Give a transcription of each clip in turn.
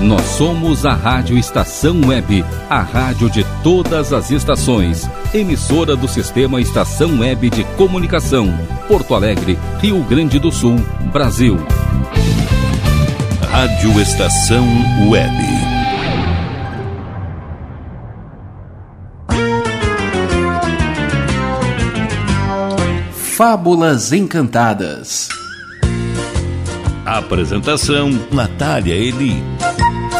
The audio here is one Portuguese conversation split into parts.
Nós somos a Rádio Estação Web, a rádio de todas as estações. Emissora do Sistema Estação Web de Comunicação. Porto Alegre, Rio Grande do Sul, Brasil. Rádio Estação Web. Fábulas Encantadas. Apresentação: Natália Eli.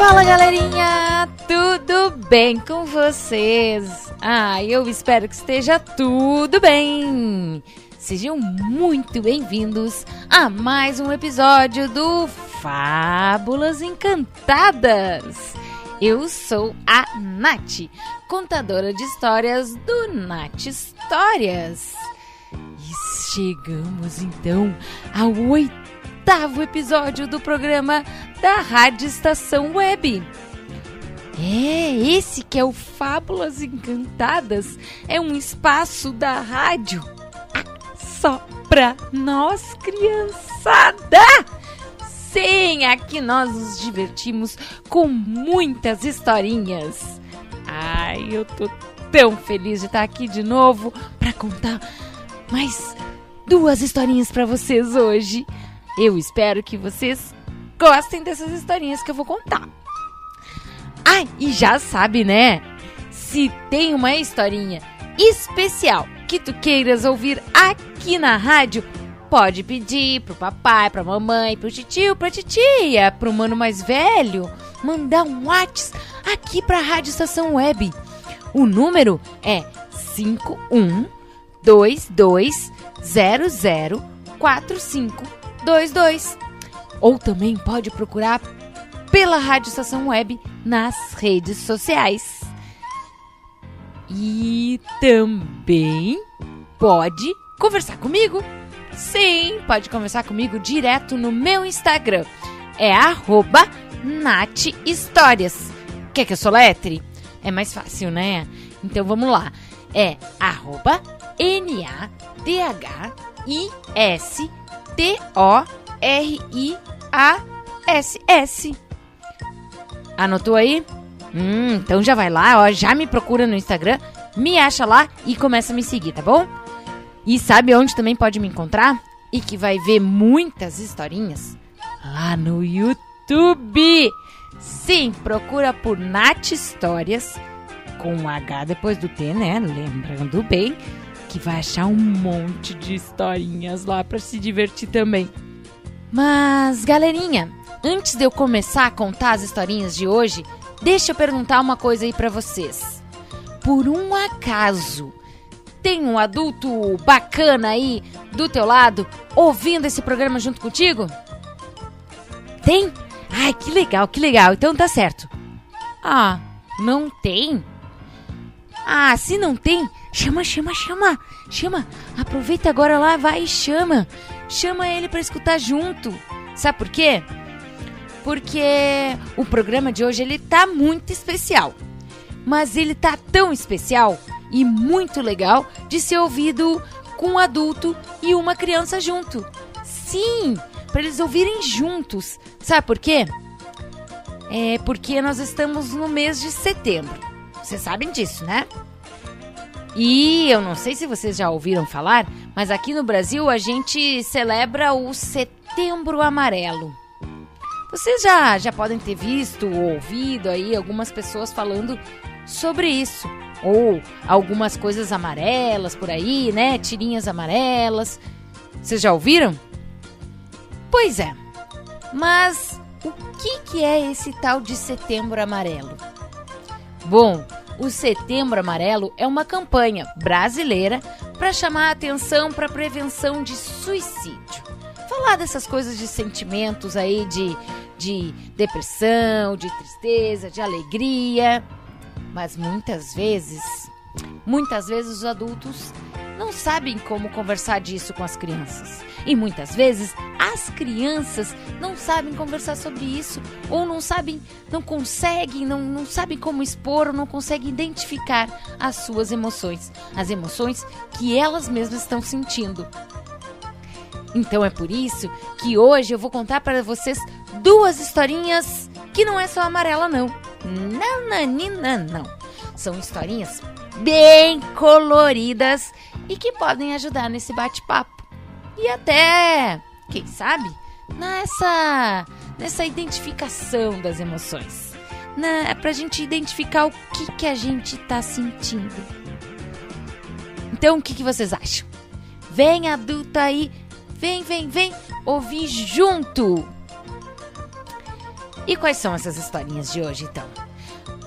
Fala galerinha, tudo bem com vocês? Ah, eu espero que esteja tudo bem. Sejam muito bem-vindos a mais um episódio do Fábulas Encantadas. Eu sou a Nath, contadora de histórias do Nath Histórias. E chegamos então ao oitavo episódio do programa da Rádio Estação Web. É, esse que é o Fábulas Encantadas, é um espaço da rádio só pra nós, criançada! Sim, aqui nós nos divertimos com muitas historinhas. Ai, eu tô tão feliz de estar aqui de novo para contar mais duas historinhas para vocês hoje. Eu espero que vocês gostem dessas historinhas que eu vou contar. Ah, e já sabe, né? Se tem uma historinha especial que tu queiras ouvir aqui na rádio, pode pedir pro papai, pra mamãe, pro tio, pra titia, pro mano mais velho, mandar um WhatsApp aqui pra Rádio Estação Web. O número é 5122004522. Ou também pode procurar pela Rádio Estação Web nas redes sociais. E também pode conversar comigo. Sim, pode conversar comigo direto no meu Instagram. É arroba Nath Histórias. Quer que eu soletre? É mais fácil, né? Então vamos lá. É arroba N-A-T-H-I-S-T-O-R-I-A-S-S. Anotou aí? Hum, então já vai lá, ó, já me procura no Instagram, me acha lá e começa a me seguir, tá bom? E sabe onde também pode me encontrar? E que vai ver muitas historinhas? Lá no YouTube! Sim, procura por Nath Histórias, com H depois do T, né? Lembrando bem que vai achar um monte de historinhas lá para se divertir também. Mas, galerinha, antes de eu começar a contar as historinhas de hoje, Deixa eu perguntar uma coisa aí para vocês. Por um acaso, tem um adulto bacana aí do teu lado ouvindo esse programa junto contigo? Tem? Ai, que legal, que legal. Então tá certo. Ah, não tem? Ah, se não tem, chama, chama, chama. Chama. Aproveita agora lá, vai e chama. Chama ele para escutar junto. Sabe por quê? porque o programa de hoje ele tá muito especial. Mas ele tá tão especial e muito legal de ser ouvido com um adulto e uma criança junto. Sim, para eles ouvirem juntos. Sabe por quê? É porque nós estamos no mês de setembro. Vocês sabem disso, né? E eu não sei se vocês já ouviram falar, mas aqui no Brasil a gente celebra o Setembro Amarelo. Vocês já, já podem ter visto ou ouvido aí algumas pessoas falando sobre isso. Ou algumas coisas amarelas por aí, né? Tirinhas amarelas. Vocês já ouviram? Pois é. Mas o que, que é esse tal de Setembro Amarelo? Bom, o Setembro Amarelo é uma campanha brasileira para chamar a atenção para a prevenção de suicídio falar dessas coisas de sentimentos aí, de, de depressão, de tristeza, de alegria. Mas muitas vezes, muitas vezes os adultos não sabem como conversar disso com as crianças. E muitas vezes as crianças não sabem conversar sobre isso, ou não sabem, não conseguem, não, não sabem como expor, ou não conseguem identificar as suas emoções, as emoções que elas mesmas estão sentindo. Então é por isso que hoje eu vou contar para vocês duas historinhas que não é só amarela, não. Nananina, não. São historinhas bem coloridas e que podem ajudar nesse bate-papo. E até, quem sabe, nessa, nessa identificação das emoções. Na, pra gente identificar o que, que a gente tá sentindo. Então, o que, que vocês acham? Vem, adulto aí, vem, vem, vem, ouvir junto! E quais são essas historinhas de hoje, então?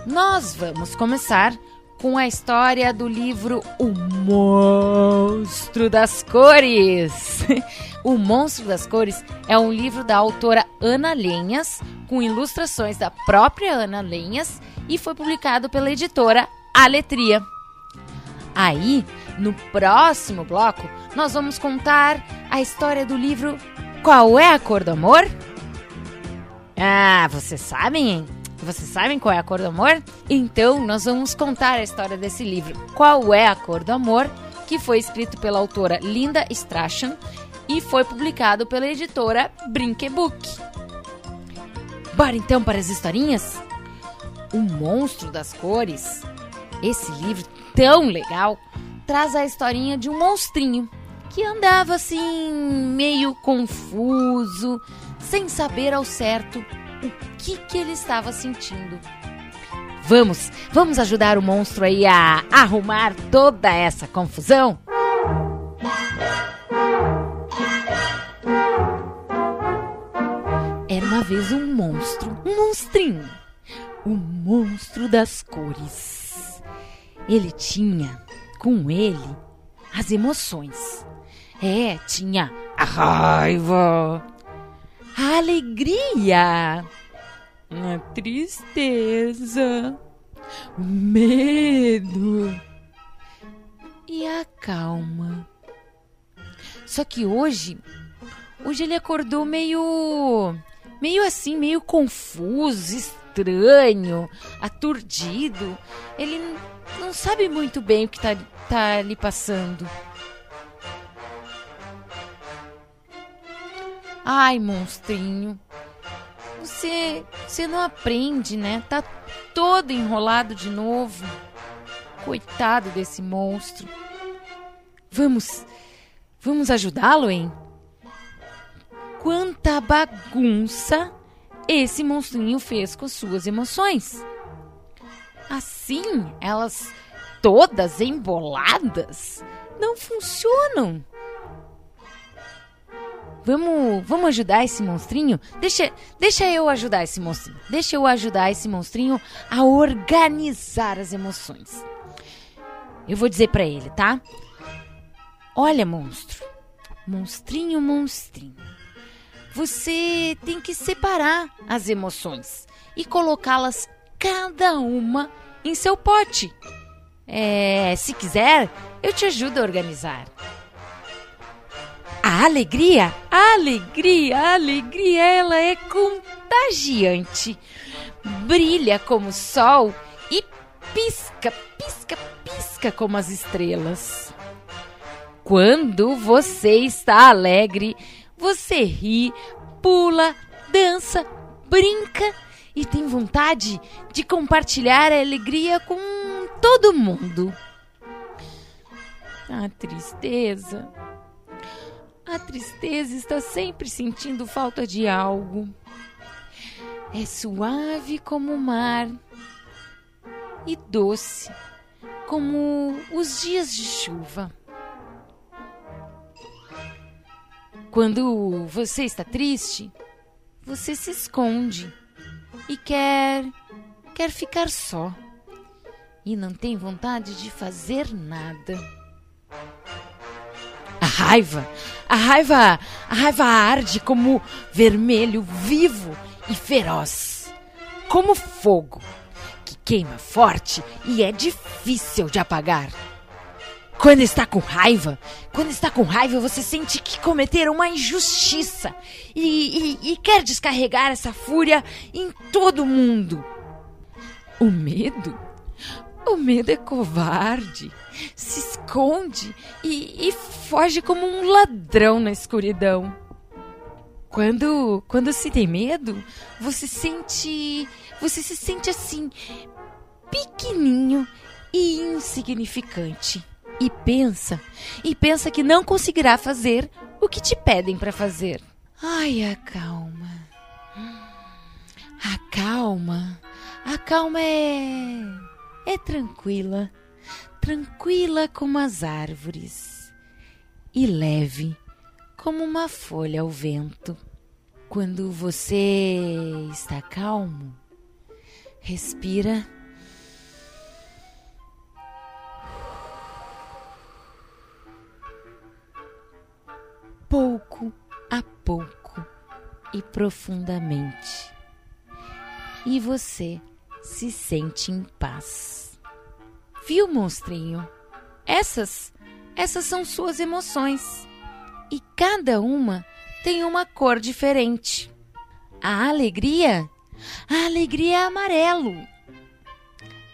Nós vamos começar com a história do livro O Monstro das Cores. o Monstro das Cores é um livro da autora Ana Lenhas, com ilustrações da própria Ana Lenhas e foi publicado pela editora Aletria. Aí, no próximo bloco, nós vamos contar a história do livro Qual é a Cor do Amor? Ah, vocês sabem, hein? Vocês sabem qual é a cor do amor? Então, nós vamos contar a história desse livro, Qual é a Cor do Amor, que foi escrito pela autora Linda Strachan e foi publicado pela editora Brinquebook. Bora então para as historinhas? O Monstro das Cores. Esse livro tão legal traz a historinha de um monstrinho que andava assim, meio confuso, sem saber ao certo o que, que ele estava sentindo. Vamos, vamos ajudar o monstro aí a arrumar toda essa confusão? Era uma vez um monstro, um monstrinho, o monstro das cores. Ele tinha com ele as emoções. É, tinha a raiva, a alegria, a tristeza, o medo e a calma. Só que hoje, hoje ele acordou meio, meio assim, meio confuso, estranho, aturdido. Ele não sabe muito bem o que tá, tá lhe passando. Ai, monstrinho. Você, você não aprende, né? Tá todo enrolado de novo. Coitado desse monstro. Vamos, vamos ajudá-lo, hein? Quanta bagunça esse monstrinho fez com suas emoções. Assim, elas todas emboladas não funcionam. Vamos, vamos ajudar esse monstrinho? Deixa, deixa eu ajudar esse monstrinho. Deixa eu ajudar esse monstrinho a organizar as emoções. Eu vou dizer para ele, tá? Olha, monstro. Monstrinho, monstrinho. Você tem que separar as emoções e colocá-las cada uma em seu pote. É, se quiser, eu te ajudo a organizar. Alegria, alegria, alegria, ela é contagiante. Brilha como o sol e pisca, pisca, pisca como as estrelas. Quando você está alegre, você ri, pula, dança, brinca e tem vontade de compartilhar a alegria com todo mundo. A tristeza a tristeza está sempre sentindo falta de algo. É suave como o mar e doce como os dias de chuva. Quando você está triste, você se esconde e quer quer ficar só e não tem vontade de fazer nada. Raiva, a raiva, a raiva arde como vermelho vivo e feroz, como fogo que queima forte e é difícil de apagar. Quando está com raiva, quando está com raiva, você sente que cometeram uma injustiça e, e, e quer descarregar essa fúria em todo mundo. O medo o medo é covarde, se esconde e, e foge como um ladrão na escuridão. Quando, quando se tem medo, você sente, você se sente assim, pequenininho e insignificante. E pensa, e pensa que não conseguirá fazer o que te pedem para fazer. Ai, a calma. A calma. A calma é é tranquila, tranquila como as árvores e leve como uma folha ao vento. Quando você está calmo, respira. Pouco a pouco e profundamente. E você se sente em paz. Viu, monstrinho? Essas, essas são suas emoções e cada uma tem uma cor diferente. A alegria, a alegria é amarelo.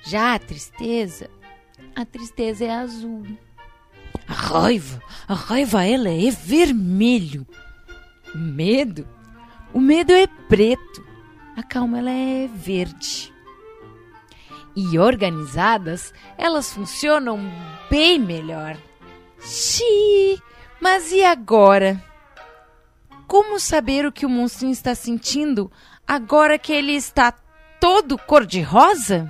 Já a tristeza, a tristeza é azul. A raiva, a raiva ela é vermelho. O medo, o medo é preto. A calma ela é verde. E organizadas, elas funcionam bem melhor. Xiii! Mas e agora? Como saber o que o monstrinho está sentindo agora que ele está todo cor-de-rosa?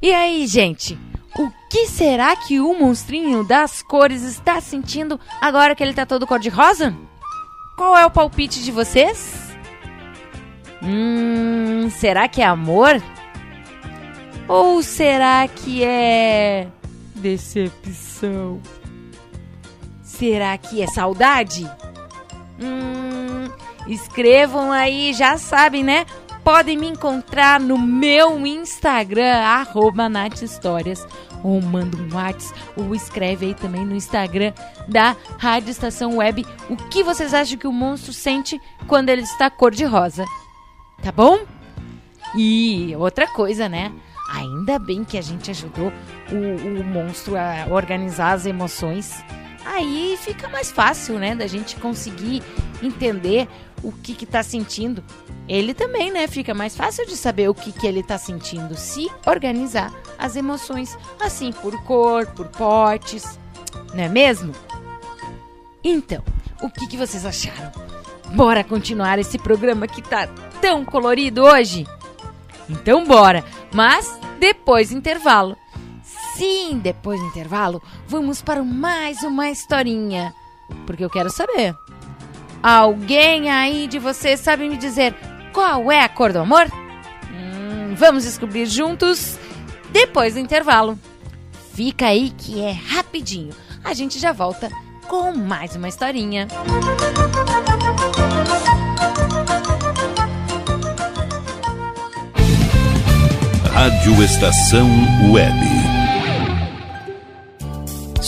E aí, gente? O que será que o monstrinho das cores está sentindo agora que ele está todo cor-de-rosa? Qual é o palpite de vocês? Hum, será que é amor? Ou será que é decepção? Será que é saudade? Hum, escrevam aí, já sabem, né? Podem me encontrar no meu Instagram, arroba Histórias. Ou manda um WhatsApp, ou escreve aí também no Instagram da Rádio Estação Web o que vocês acham que o monstro sente quando ele está cor-de-rosa. Tá bom? E outra coisa, né? Ainda bem que a gente ajudou o, o monstro a organizar as emoções aí fica mais fácil, né, da gente conseguir entender o que que tá sentindo. Ele também, né, fica mais fácil de saber o que que ele tá sentindo, se organizar as emoções assim por cor, por potes, não é mesmo? Então, o que que vocês acharam? Bora continuar esse programa que tá tão colorido hoje? Então bora, mas depois do intervalo. Sim, depois do intervalo, vamos para mais uma historinha. Porque eu quero saber. Alguém aí de vocês sabe me dizer qual é a cor do amor? Hum, vamos descobrir juntos depois do intervalo. Fica aí que é rapidinho. A gente já volta com mais uma historinha. Rádio Estação Web.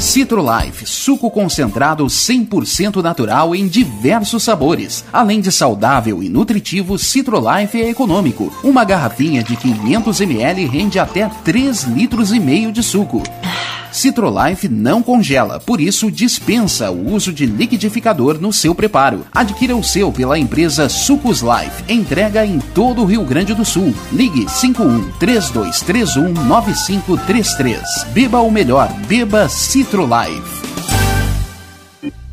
Citrolife, suco concentrado 100% natural em diversos sabores. Além de saudável e nutritivo, Citrolife é econômico. Uma garrafinha de 500 ml rende até 3 litros e meio de suco. Citrolife não congela, por isso dispensa o uso de liquidificador no seu preparo. Adquira o seu pela empresa Sucos Life. Entrega em todo o Rio Grande do Sul. Ligue 51 3231 9533. Beba o melhor, beba Citrolife.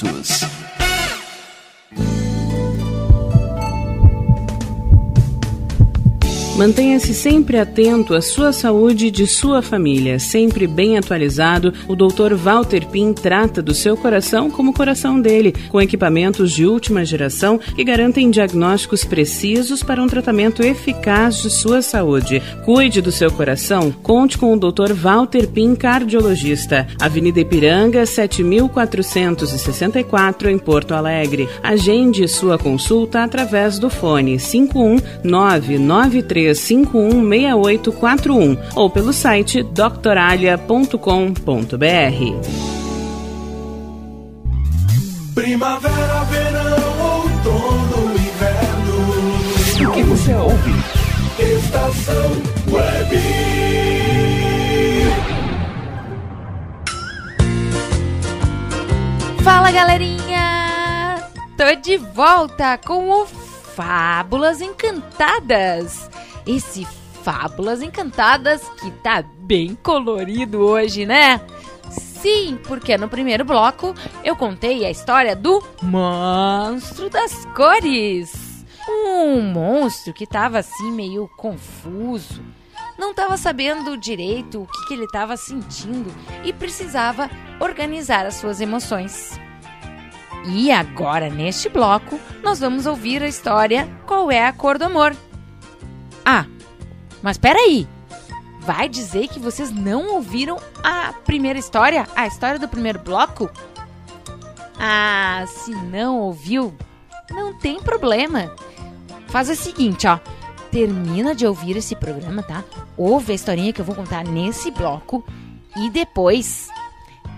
preços. Mantenha-se sempre atento à sua saúde e de sua família. Sempre bem atualizado, o Dr. Walter Pin trata do seu coração como o coração dele, com equipamentos de última geração que garantem diagnósticos precisos para um tratamento eficaz de sua saúde. Cuide do seu coração, conte com o Dr. Walter Pin, cardiologista. Avenida Ipiranga, 7464, em Porto Alegre. Agende sua consulta através do fone 51993 33516841 ou pelo site doctoralia.com.br. Primavera, verão, outono, inverno. O que você ouve? Estação Web. Fala galerinha! Tô de volta com o Fábulas Encantadas esse Fábulas Encantadas que tá bem colorido hoje, né? Sim, porque no primeiro bloco eu contei a história do Monstro das Cores. Um monstro que tava assim meio confuso, não estava sabendo direito o que, que ele estava sentindo e precisava organizar as suas emoções. E agora, neste bloco, nós vamos ouvir a história Qual é a Cor do Amor? Ah, mas peraí! Vai dizer que vocês não ouviram a primeira história? A história do primeiro bloco? Ah, se não ouviu, não tem problema. Faz o seguinte, ó. Termina de ouvir esse programa, tá? Ouve a historinha que eu vou contar nesse bloco e depois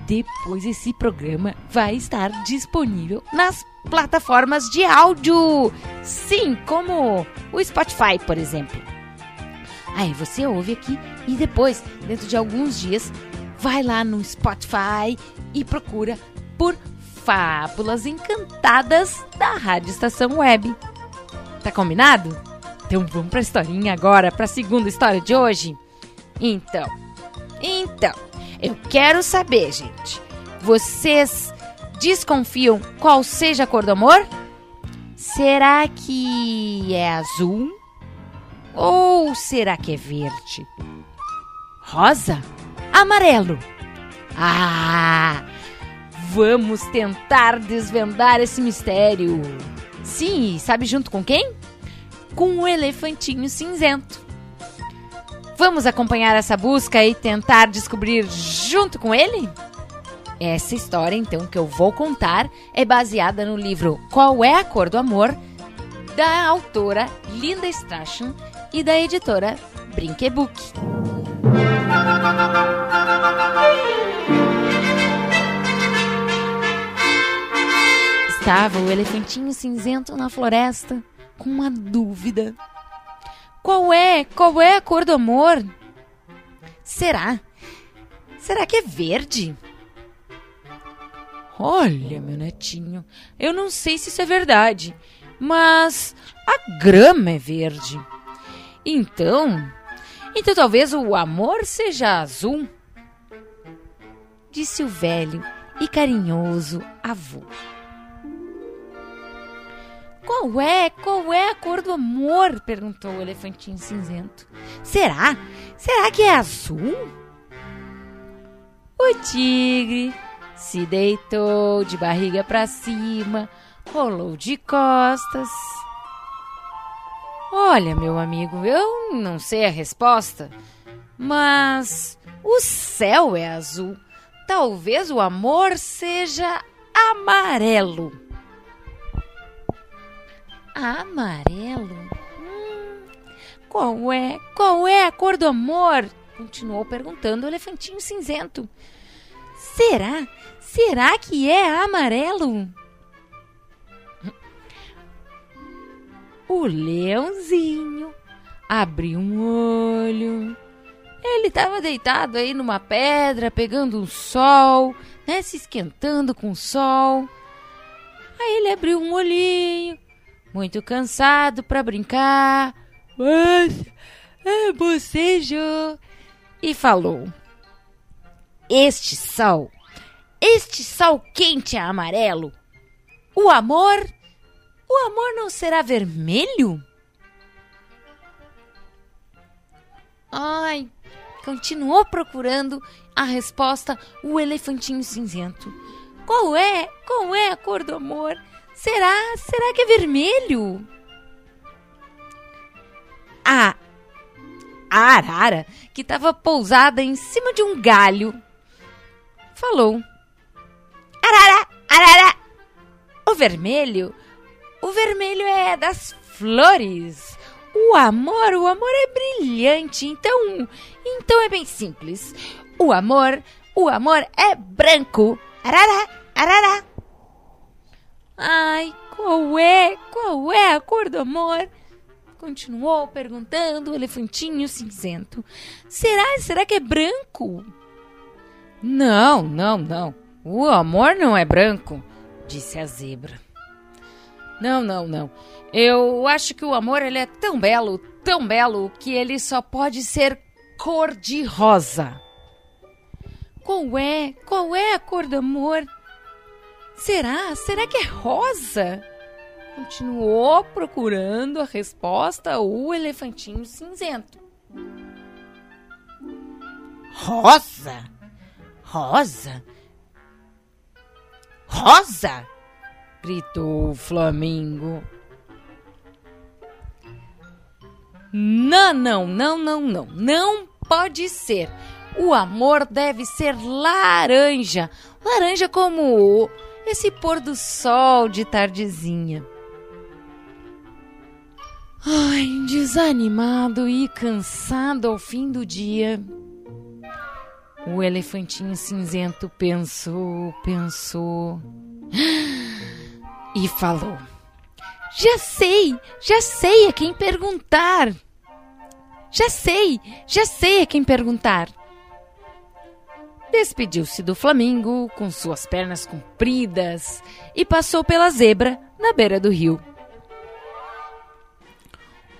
depois esse programa vai estar disponível nas plataformas de áudio. Sim, como o Spotify, por exemplo. Aí você ouve aqui e depois, dentro de alguns dias, vai lá no Spotify e procura por Fábulas Encantadas da Rádio Estação Web. Tá combinado? Então vamos para a historinha agora, para a segunda história de hoje. Então, então, eu quero saber, gente. Vocês desconfiam qual seja a cor do amor? Será que é azul? Ou será que é verde? Rosa? Amarelo? Ah! Vamos tentar desvendar esse mistério. Sim, sabe junto com quem? Com o elefantinho cinzento. Vamos acompanhar essa busca e tentar descobrir junto com ele? Essa história, então, que eu vou contar é baseada no livro Qual é a Cor do Amor, da autora Linda Strachan e da editora Brinquebook. Estava o elefantinho cinzento na floresta com uma dúvida. Qual é? Qual é a cor do amor? Será? Será que é verde? Olha, meu netinho, eu não sei se isso é verdade, mas a grama é verde. Então, então talvez o amor seja azul, disse o velho e carinhoso avô. Qual é, qual é a cor do amor? perguntou o elefantinho cinzento. Será? Será que é azul? O tigre se deitou de barriga para cima, rolou de costas. Olha, meu amigo, eu não sei a resposta, mas o céu é azul. Talvez o amor seja amarelo. Amarelo? Hum, qual é? Qual é a cor do amor? Continuou perguntando o elefantinho cinzento. Será? Será que é amarelo? O leãozinho abriu um olho. Ele estava deitado aí numa pedra, pegando um sol, né, se esquentando com o sol. Aí ele abriu um olhinho, muito cansado para brincar. Mas é, bocejou e falou: Este sol, este sol quente é amarelo. O amor, o amor não será vermelho? Ai, continuou procurando a resposta o elefantinho cinzento. Qual é? Qual é a cor do amor? Será? Será que é vermelho? A arara, que estava pousada em cima de um galho, falou: Arara, arara! O vermelho, o vermelho é das flores. O amor, o amor é brilhante, então, então é bem simples. O amor, o amor é branco. Arara, arara. Ai, qual é? Qual é a cor do amor? Continuou perguntando o elefantinho cinzento. Será? Será que é branco? Não, não, não. O amor não é branco, disse a zebra. Não, não, não. Eu acho que o amor ele é tão belo, tão belo, que ele só pode ser cor de rosa. Qual é? Qual é a cor do amor? Será? Será que é rosa? Continuou procurando a resposta o elefantinho cinzento. Rosa? Rosa? Rosa? gritou o flamingo. Não, não, não, não, não. Não pode ser. O amor deve ser laranja. Laranja como esse pôr do sol de tardezinha. Ai, desanimado e cansado ao fim do dia, o elefantinho cinzento pensou, pensou e falou: Já sei, já sei a quem perguntar. Já sei, já sei a quem perguntar. Despediu-se do flamingo com suas pernas compridas e passou pela zebra na beira do rio.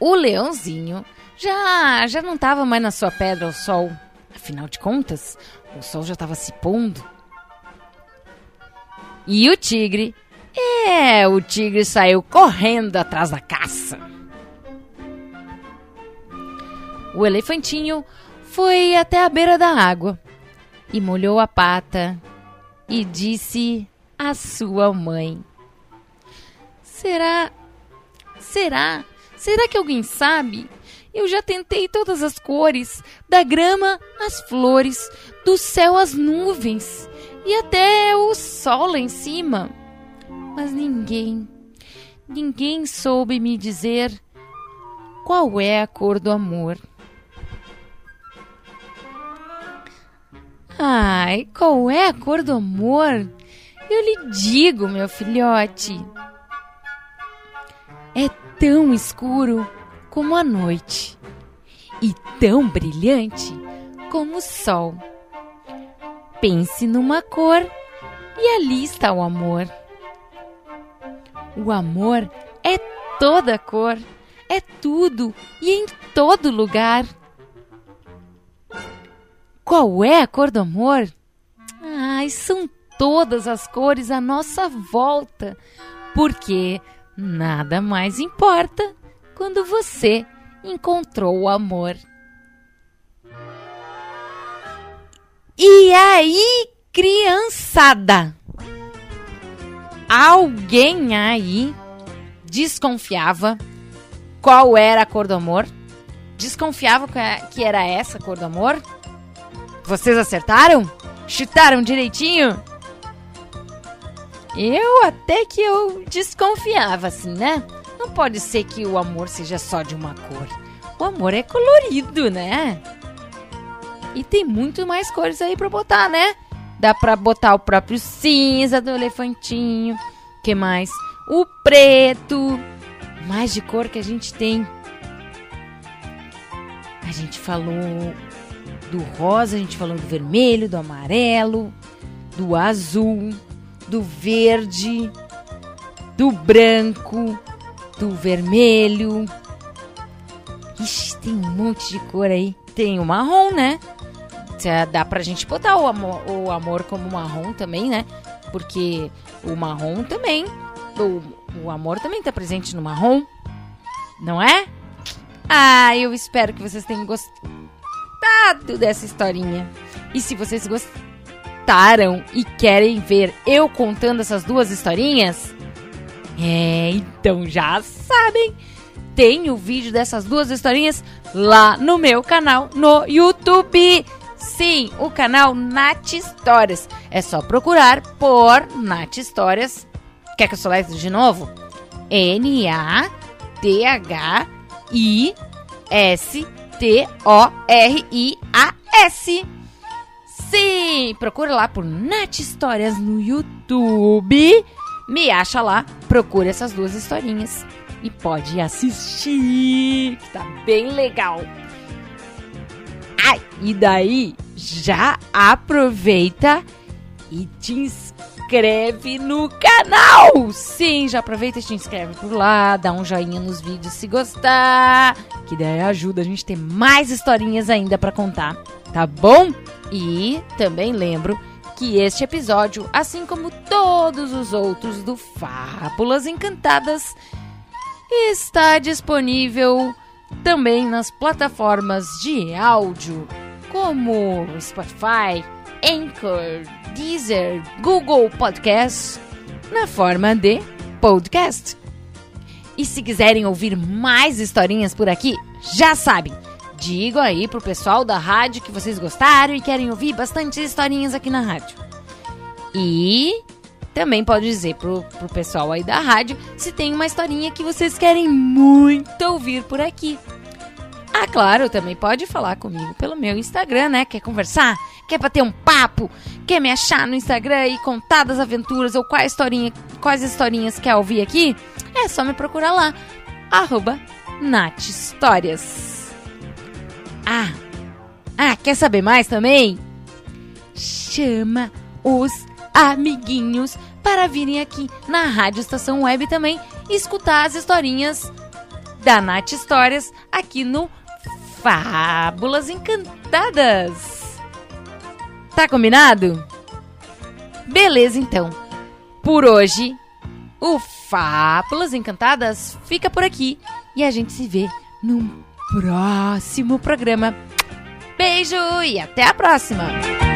O leãozinho já já não estava mais na sua pedra ao sol. Afinal de contas, o sol já estava se pondo. E o tigre, é, o tigre saiu correndo atrás da caça. O elefantinho foi até a beira da água e molhou a pata e disse à sua mãe: Será? Será? Será que alguém sabe? Eu já tentei todas as cores, da grama às flores, do céu às nuvens e até o sol lá em cima. Mas ninguém, ninguém soube me dizer qual é a cor do amor. Ai, qual é a cor do amor? Eu lhe digo, meu filhote. É tão escuro como a noite e tão brilhante como o sol. Pense numa cor e ali está o amor. O amor é toda cor, é tudo e em todo lugar. Qual é a cor do amor? Ai, são todas as cores à nossa volta, porque nada mais importa quando você encontrou o amor. E aí, criançada? Alguém aí desconfiava qual era a cor do amor? Desconfiava que era essa a cor do amor? Vocês acertaram? Chutaram direitinho? Eu até que eu desconfiava, assim, né? Não pode ser que o amor seja só de uma cor. O amor é colorido, né? E tem muito mais cores aí pra botar, né? Dá pra botar o próprio cinza do elefantinho. que mais? O preto. Mais de cor que a gente tem. A gente falou do rosa, a gente falou do vermelho, do amarelo, do azul, do verde, do branco, do vermelho. Ixi, tem um monte de cor aí. Tem o marrom, né? Dá pra gente botar o amor, o amor como marrom também, né? Porque o marrom também. O, o amor também tá presente no marrom. Não é? Ah, eu espero que vocês tenham gostado dessa historinha. E se vocês gostaram e querem ver eu contando essas duas historinhas, é, então já sabem. Tem o vídeo dessas duas historinhas lá no meu canal no YouTube. Sim, o canal Nath Histórias. É só procurar por Nath Histórias. Quer que eu soletre de novo? N-A-T-H-I-S-T-O-R-I-A-S. Sim, procura lá por Nath Histórias no YouTube. Me acha lá, procura essas duas historinhas e pode assistir, que tá bem legal. Ai, e daí já aproveita e te inscreve no canal. Sim, já aproveita e te inscreve por lá, dá um joinha nos vídeos se gostar, que daí ajuda a gente a ter mais historinhas ainda para contar, tá bom? E também lembro que este episódio, assim como todos os outros do Fábulas Encantadas, está disponível também nas plataformas de áudio como Spotify, Anchor, Deezer, Google Podcast, na forma de podcast. E se quiserem ouvir mais historinhas por aqui, já sabem. Digo aí pro pessoal da rádio que vocês gostaram e querem ouvir bastante historinhas aqui na rádio. E também pode dizer pro, pro pessoal aí da rádio se tem uma historinha que vocês querem muito ouvir por aqui. Ah, claro, também pode falar comigo pelo meu Instagram, né? Quer conversar? Quer bater um papo? Quer me achar no Instagram e contar das aventuras ou quais, historinha, quais historinhas quer ouvir aqui? É só me procurar lá. Arroba Histórias. Ah, ah, quer saber mais também? Chama os amiguinhos para virem aqui na Rádio Estação Web também escutar as historinhas da Nath Histórias aqui no Fábulas Encantadas. Tá combinado? Beleza, então. Por hoje, o Fábulas Encantadas fica por aqui e a gente se vê num próximo programa. Beijo e até a próxima!